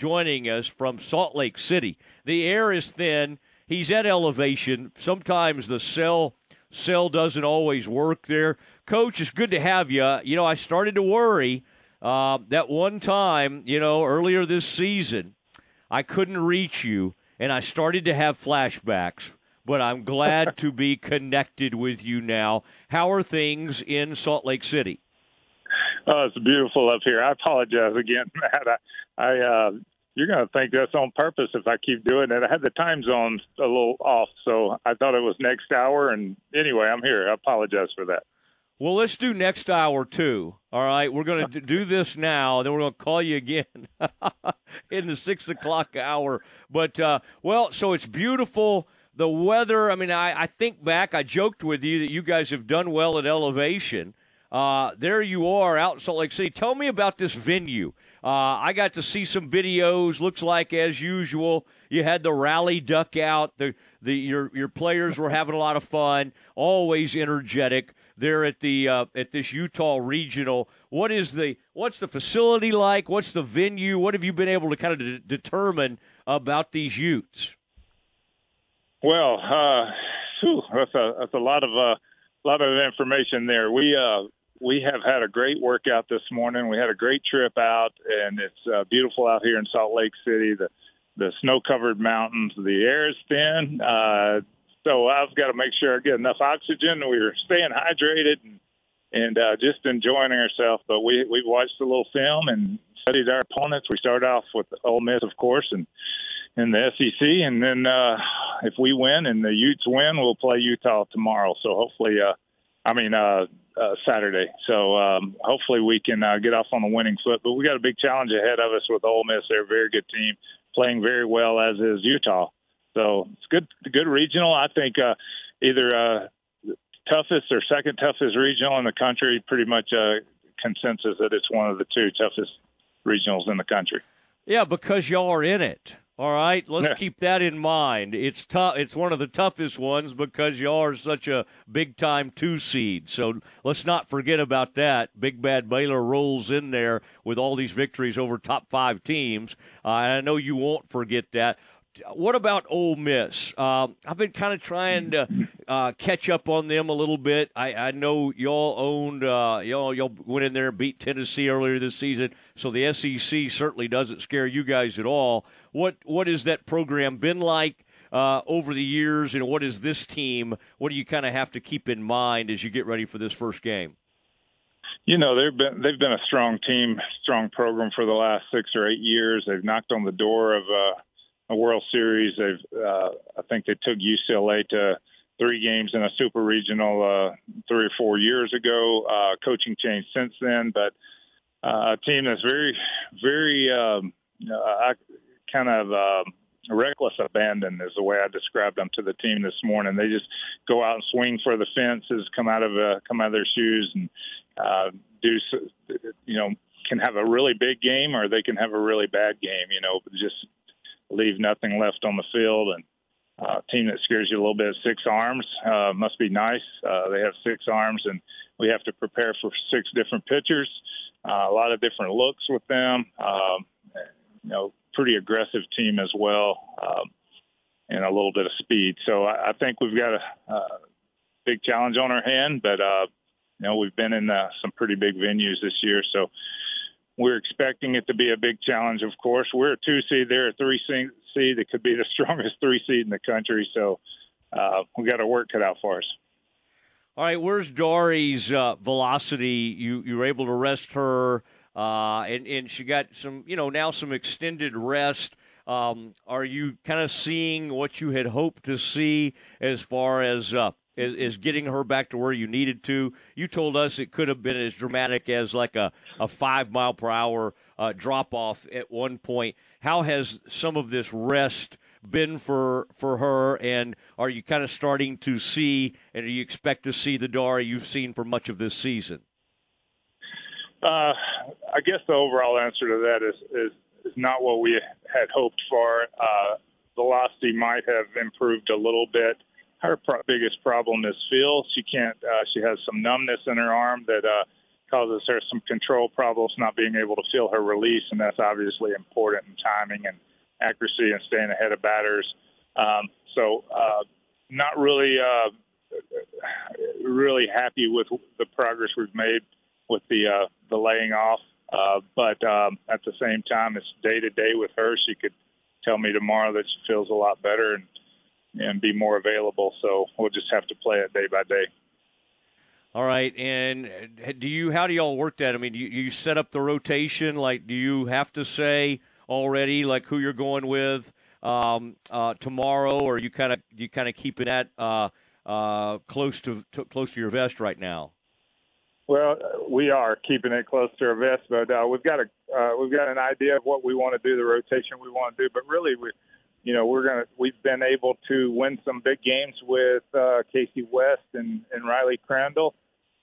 joining us from Salt Lake City. The air is thin. He's at elevation. Sometimes the cell cell doesn't always work there. Coach, it's good to have you. You know, I started to worry uh, that one time, you know, earlier this season, I couldn't reach you, and I started to have flashbacks. But I'm glad to be connected with you now. How are things in Salt Lake City? Oh, it's beautiful up here. I apologize again, Matt. I, I uh, you're going to think that's on purpose if I keep doing it. I had the time zones a little off, so I thought it was next hour. And anyway, I'm here. I apologize for that. Well, let's do next hour too. All right, we're going to do this now, then we're going to call you again in the six o'clock hour. But uh, well, so it's beautiful. The weather. I mean, I, I think back. I joked with you that you guys have done well at elevation. Uh, there you are out in Salt Lake City. Tell me about this venue. Uh, I got to see some videos. Looks like as usual, you had the rally duck out. The the your your players were having a lot of fun. Always energetic there at the uh, at this Utah regional. What is the what's the facility like? What's the venue? What have you been able to kind of de- determine about these Utes? Well, uh, whew, that's a that's a lot of a uh, lot of information there. We uh, we have had a great workout this morning. We had a great trip out, and it's uh, beautiful out here in Salt Lake City. The the snow covered mountains. The air is thin. Uh, so I've got to make sure I get enough oxygen. We were staying hydrated and and uh, just enjoying ourselves. But we we watched a little film and studied our opponents. We started off with Ole Miss, of course, and in the SEC, and then uh, if we win and the Utes win, we'll play Utah tomorrow. So hopefully, uh, I mean uh, uh, Saturday. So um, hopefully we can uh, get off on the winning foot. But we got a big challenge ahead of us with Ole Miss. They're a very good team, playing very well as is Utah. So it's good, good regional. I think uh, either uh, toughest or second toughest regional in the country. Pretty much uh, consensus that it's one of the two toughest regionals in the country. Yeah, because y'all are in it. All right, let's yeah. keep that in mind. It's tough. It's one of the toughest ones because y'all are such a big time two seed. So let's not forget about that. Big Bad Baylor rolls in there with all these victories over top five teams. Uh, and I know you won't forget that what about Ole Miss? Um, I've been kind of trying to uh, catch up on them a little bit. I, I know y'all owned uh, y'all y'all went in there and beat Tennessee earlier this season, so the SEC certainly doesn't scare you guys at all. What what has that program been like uh, over the years, and what is this team? What do you kind of have to keep in mind as you get ready for this first game? You know they've been they've been a strong team, strong program for the last six or eight years. They've knocked on the door of uh, a World Series. They've, uh, I think they took UCLA to three games in a Super Regional uh, three or four years ago. Uh, coaching changed since then, but uh, a team that's very, very um, uh, kind of uh, reckless abandon is the way I described them to the team this morning. They just go out and swing for the fences, come out of uh, come out of their shoes, and uh, do you know can have a really big game or they can have a really bad game. You know, just leave nothing left on the field. And uh, team that scares you a little bit, six arms, uh, must be nice. Uh, they have six arms, and we have to prepare for six different pitchers. Uh, a lot of different looks with them. Um, you know, pretty aggressive team as well, um, and a little bit of speed. So I, I think we've got a, a big challenge on our hand, but uh, you know we've been in uh, some pretty big venues this year, so we're expecting it to be a big challenge, of course. We're a two seed, they're a three seed. It could be the strongest three seed in the country. So uh, we got our work cut out for us. All right, where's Dory's uh, velocity? You you were able to rest her, uh, and and she got some, you know, now some extended rest. Um, are you kind of seeing what you had hoped to see as far as uh, is, is getting her back to where you needed to. You told us it could have been as dramatic as like a, a five mile per hour uh, drop off at one point. How has some of this rest been for for her, and are you kind of starting to see, and do you expect to see the Dari you've seen for much of this season? Uh, I guess the overall answer to that is, is, is not what we had hoped for. Uh, velocity might have improved a little bit her pro- biggest problem is feel. She can't. Uh, she has some numbness in her arm that uh, causes her some control problems, not being able to feel her release, and that's obviously important in timing and accuracy and staying ahead of batters. Um, so, uh, not really, uh, really happy with the progress we've made with the uh, the laying off. Uh, but um, at the same time, it's day to day with her. She could tell me tomorrow that she feels a lot better and and be more available. So we'll just have to play it day by day. All right, and do you? How do y'all work that? I mean, do you, you set up the rotation? Like, do you have to say already like who you're going with um, uh, tomorrow, or you kind of you kind of keeping that uh, uh, close to, to, close to your vest right now? Well, we are keeping it close to our vest, but uh, we've got a uh, we've got an idea of what we want to do, the rotation we want to do. But really, we you know we're gonna we've been able to win some big games with uh, Kaci West and, and RyLee Crandall,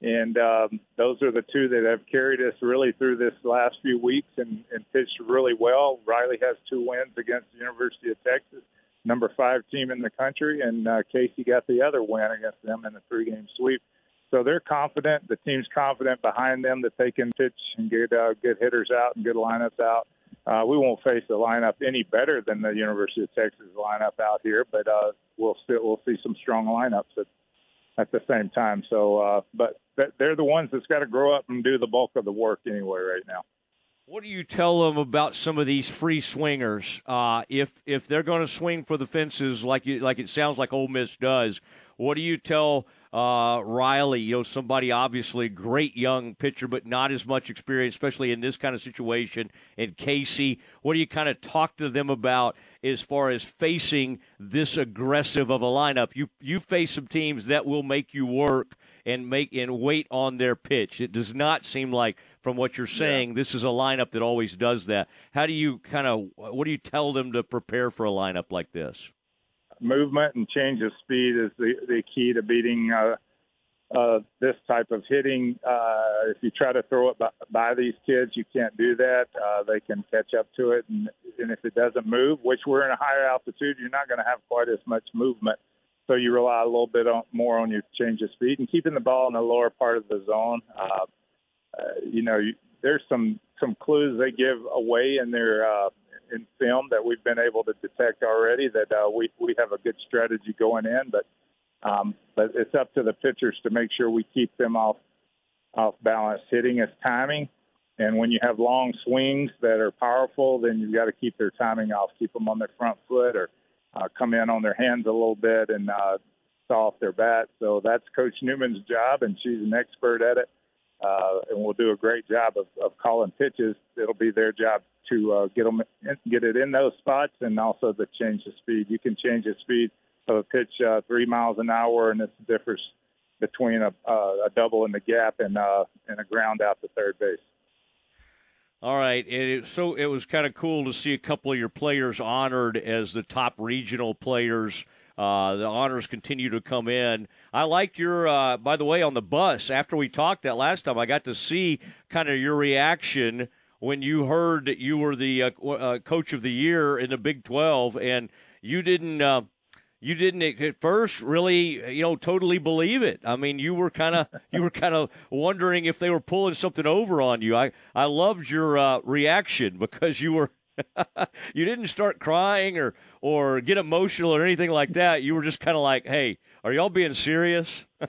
and um, those are the two that have carried us really through this last few weeks and, and pitched really well. Riley has two wins against the University of Texas, number five team in the country, and uh, Casey got the other win against them in a three-game sweep. So they're confident. The team's confident behind them that they can pitch and get uh, good hitters out and good lineups out uh, we won't face a lineup any better than the University of Texas lineup out here, but uh, we'll still we'll see some strong lineups at at the same time. So, uh, but they're the ones that's got to grow up and do the bulk of the work anyway right now. What do you tell them about some of these free swingers? Uh, if if they're going to swing for the fences like you, like it sounds like Ole Miss does, what do you tell uh, RyLee, you know, somebody obviously great young pitcher, but not as much experience, especially in this kind of situation. And Kaci, what do you kind of talk to them about as far as facing this aggressive of a lineup? You you face some teams that will make you work and make and wait on their pitch. It does not seem like, from what you're saying, yeah. this is a lineup that always does that. How do you kind of what do you tell them to prepare for a lineup like this? Movement and change of speed is the, the key to beating uh, uh, this type of hitting. Uh, if you try to throw it by, by these kids, you can't do that. Uh, they can catch up to it, and, and if it doesn't move, which we're in a higher altitude, you're not going to have quite as much movement. So you rely a little bit on, more on your change of speed and keeping the ball in the lower part of the zone. Uh, uh, you know, you, there's some some clues they give away in their uh, in film that we've been able to detect already that uh, we we have a good strategy going in, but um, but it's up to the pitchers to make sure we keep them off off balance. Hitting is timing, and when you have long swings that are powerful, then you've got to keep their timing off, keep them on their front foot, or uh, come in on their hands a little bit and uh, saw off their bat. So that's Coach Newman's job, and she's an expert at it. Uh, and will do a great job of, of calling pitches. It'll be their job to uh, get them get it in those spots, and also the change the speed. You can change the speed of a pitch uh, three miles an hour, and it's the difference between a, uh, a double in the gap and uh, and a ground out to third base. All right, it, so it was kind of cool to see a couple of your players honored as the top regional players. Uh, the honors continue to come in. I like your, uh, by the way, on the bus after we talked that last time. I got to see kind of your reaction when you heard that you were the uh, uh, coach of the year in the Big 12 and you didn't uh, you didn't at first really you know totally believe it i mean you were kind of you were kind of wondering if they were pulling something over on you i i loved your uh, reaction because you were you didn't start crying or or get emotional or anything like that you were just kind of like hey are y'all being serious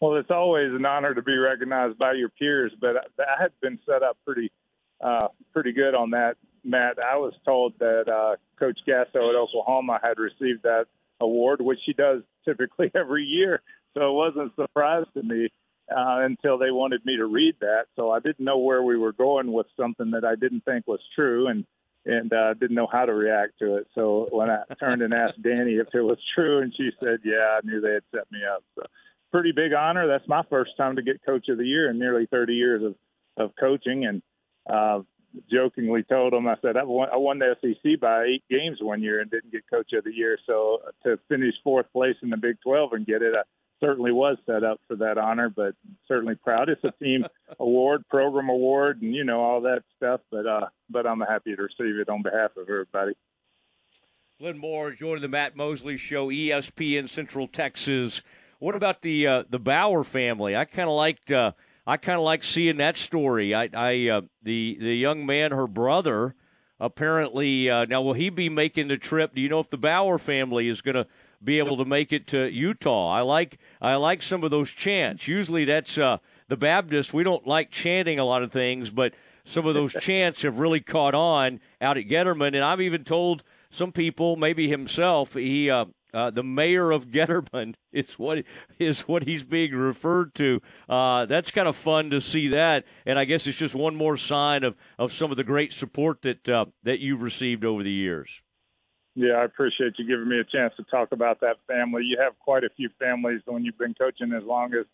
Well, it's always an honor to be recognized by your peers, but I had been set up pretty, uh, pretty good on that, Matt. I was told that uh, Coach Gasso at Oklahoma had received that award, which he does typically every year. So it wasn't a surprise to me uh, until they wanted me to read that. So I didn't know where we were going with something that I didn't think was true, and and uh, didn't know how to react to it. So when I turned and asked Danny if it was true, and she said, "Yeah," I knew they had set me up. So pretty big honor. That's my first time to get Coach of the Year in nearly 30 years of of coaching, and uh, jokingly told him, I said I won, I won the SEC by eight games one year and didn't get Coach of the Year. So to finish fourth place in the Big 12 and get it, I certainly was set up for that honor. But certainly proud. It's a team award, program award, and you know all that stuff. But uh, but I'm happy to receive it on behalf of everybody. Glenn Moore joining the Matt Mosley Show, ESPN Central Texas. What about the uh, the Bauer family? I kind of liked. Uh, I kind of like seeing that story. I, I uh, the the young man, her brother, apparently uh, now will he be making the trip? Do you know if the Bauer family is going to be able to make it to Utah? I like I like some of those chants. Usually that's uh, the Baptists. We don't like chanting a lot of things, but some of those chants have really caught on out at Getterman, and I've even told some people, maybe himself, he uh, uh, the mayor of Getterman is what is what he's being referred to. Uh, that's kind of fun to see that, and I guess it's just one more sign of, of some of the great support that uh, that you've received over the years. Yeah, I appreciate you giving me a chance to talk about that family. You have quite a few families when you've been coaching as long as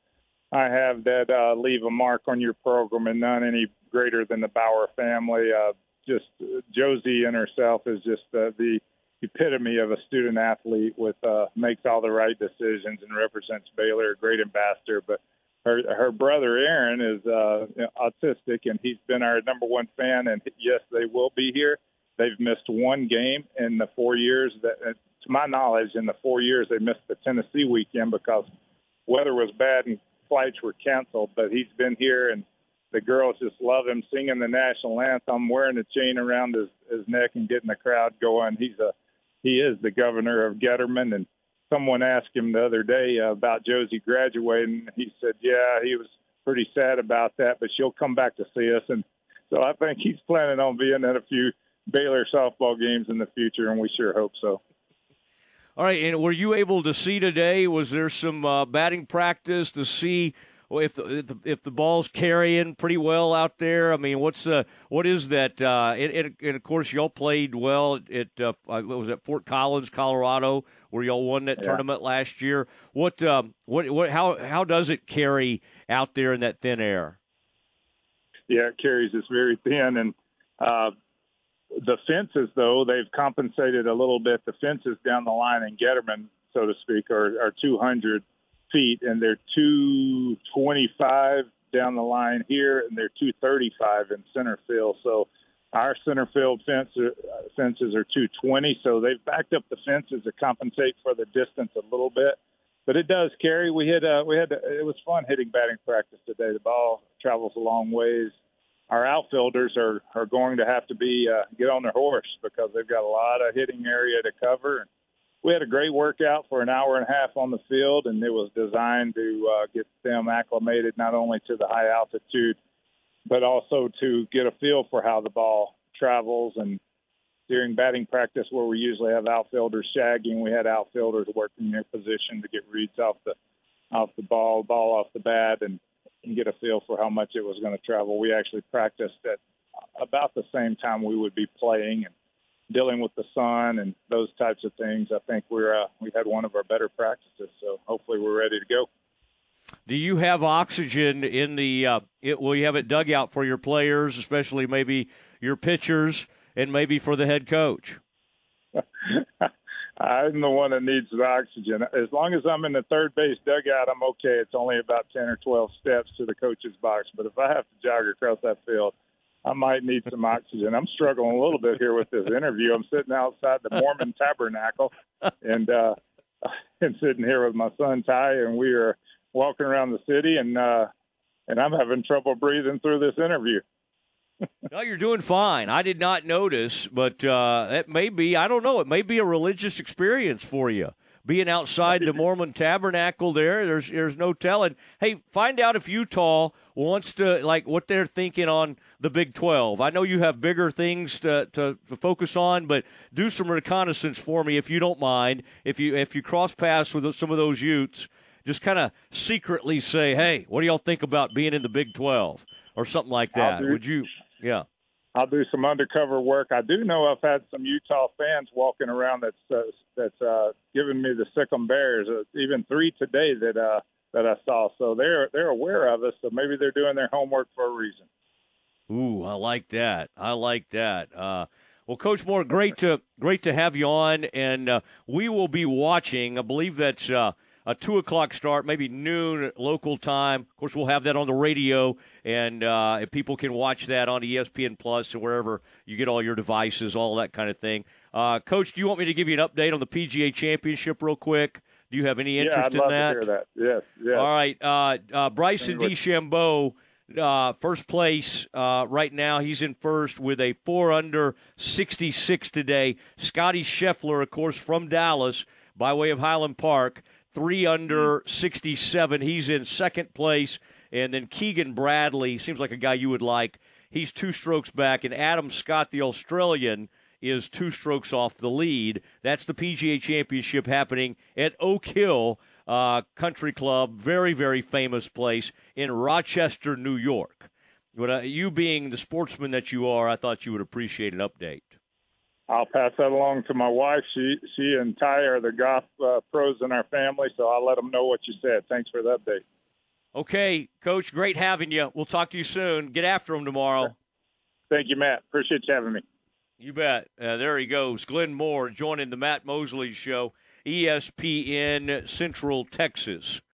I have that uh, leave a mark on your program, and none any greater than the Bauer family. Uh, just Josie and herself is just uh, the epitome of a student athlete with uh, makes all the right decisions and represents Baylor, a great ambassador. But her her brother Aaron is uh, autistic, and he's been our number one fan. And yes, they will be here. They've missed one game in the four years that, uh, to my knowledge, in the four years they missed the Tennessee weekend because weather was bad and flights were canceled. But he's been here and the girls just love him singing the national anthem, wearing a chain around his, his neck and getting the crowd going. He's a he is the governor of Getterman. And someone asked him the other day uh, about Josie graduating. He said, "Yeah, he was pretty sad about that, but she'll come back to see us." And so I think he's planning on being at a few Baylor softball games in the future, and we sure hope so. All right, and were you able to see today? Was there some uh, batting practice to see? if the, if the, if the ball's carrying pretty well out there, I mean, what's uh, what is that? Uh, it, it, and of course, y'all played well at uh, what was at Fort Collins, Colorado, where y'all won that yeah. tournament last year. What um, what what how how does it carry out there in that thin air? Yeah, it carries is very thin, and uh, the fences though they've compensated a little bit. The fences down the line in Getterman, so to speak, are, are 200 feet, and they're 225 down the line here, and they're 235 in center field. So our center field fence, uh, fences are 220, so they've backed up the fences to compensate for the distance a little bit. But it does carry. We had uh, we had it was fun hitting batting practice today. The ball travels a long ways. Our outfielders are are going to have to be uh, get on their horse because they've got a lot of hitting area to cover. We had a great workout for an hour and a half on the field, and it was designed to uh, get them acclimated not only to the high altitude, but also to get a feel for how the ball travels. And during batting practice, where we usually have outfielders shagging, we had outfielders working their position to get reads off the off the ball, ball off the bat, and, and get a feel for how much it was going to travel. We actually practiced at about the same time we would be playing, and dealing with the sun and those types of things, I think we're uh, we had one of our better practices. So hopefully we're ready to go. Do you have oxygen in the? Uh, it, will you have it dug out for your players, especially maybe your pitchers, and maybe for the head coach? I'm the one that needs the oxygen. As long as I'm in the third base dugout, I'm okay. It's only about ten or twelve steps to the coach's box. But if I have to jog across that field, I might need some oxygen. I'm struggling a little bit here with this interview. I'm sitting outside the Mormon Tabernacle, and uh, and sitting here with my son Ty, and we are walking around the city, and uh, and I'm having trouble breathing through this interview. No, you're doing fine. I did not notice, but uh, it may be. I don't know. It may be a religious experience for you being outside the Mormon Tabernacle there. There's there's no telling. Hey, find out if Utah wants to like what they're thinking on the Big 12. I know you have bigger things to, to, to focus on, but do some reconnaissance for me if you don't mind. If you if you cross paths with some of those Utes, just kind of secretly say, "Hey, what do y'all think about being in the Big 12?" or something like that. Would you? Yeah. I'll do some undercover work. I do know I've had some Utah fans walking around that's uh, that's uh, giving me the Sic 'em Bears. Uh, even three today that uh, that I saw. So they're they're aware of us. So maybe they're doing their homework for a reason. Ooh, I like that. I like that. Uh, well, Coach Moore, great to great to have you on, and uh, we will be watching. I believe that's uh, a two o'clock start, maybe noon local time. Of course, we'll have that on the radio, and uh, people can watch that on ESPN Plus or wherever you get all your devices, all that kind of thing. Uh, Coach, do you want me to give you an update on the PGA Championship real quick? Do you have any interest yeah, I'd in that? that? Yes, yes. All right. Uh, uh, Bryson DeChambeau uh, first place uh, right now. He's in first with a four under 66 today. Scottie Scheffler, of course, from Dallas by way of Highland Park, three under 67. He's in second place. And then Keegan Bradley seems like a guy you would like. He's two strokes back. And Adam Scott, the Australian, is two strokes off the lead. That's the PGA Championship happening at Oak Hill uh, Country Club, very, very famous place in Rochester, New York. But uh, you being the sportsman that you are, I thought you would appreciate an update. I'll pass that along to my wife. She she and Ty are the golf uh, pros in our family, so I'll let them know what you said. Thanks for the update. Okay, Coach, great having you. We'll talk to you soon. Get after them tomorrow. Thank you, Matt. Appreciate you having me. You bet. Uh, there he goes. Glenn Moore joining the Matt Mosley Show, ESPN Central Texas.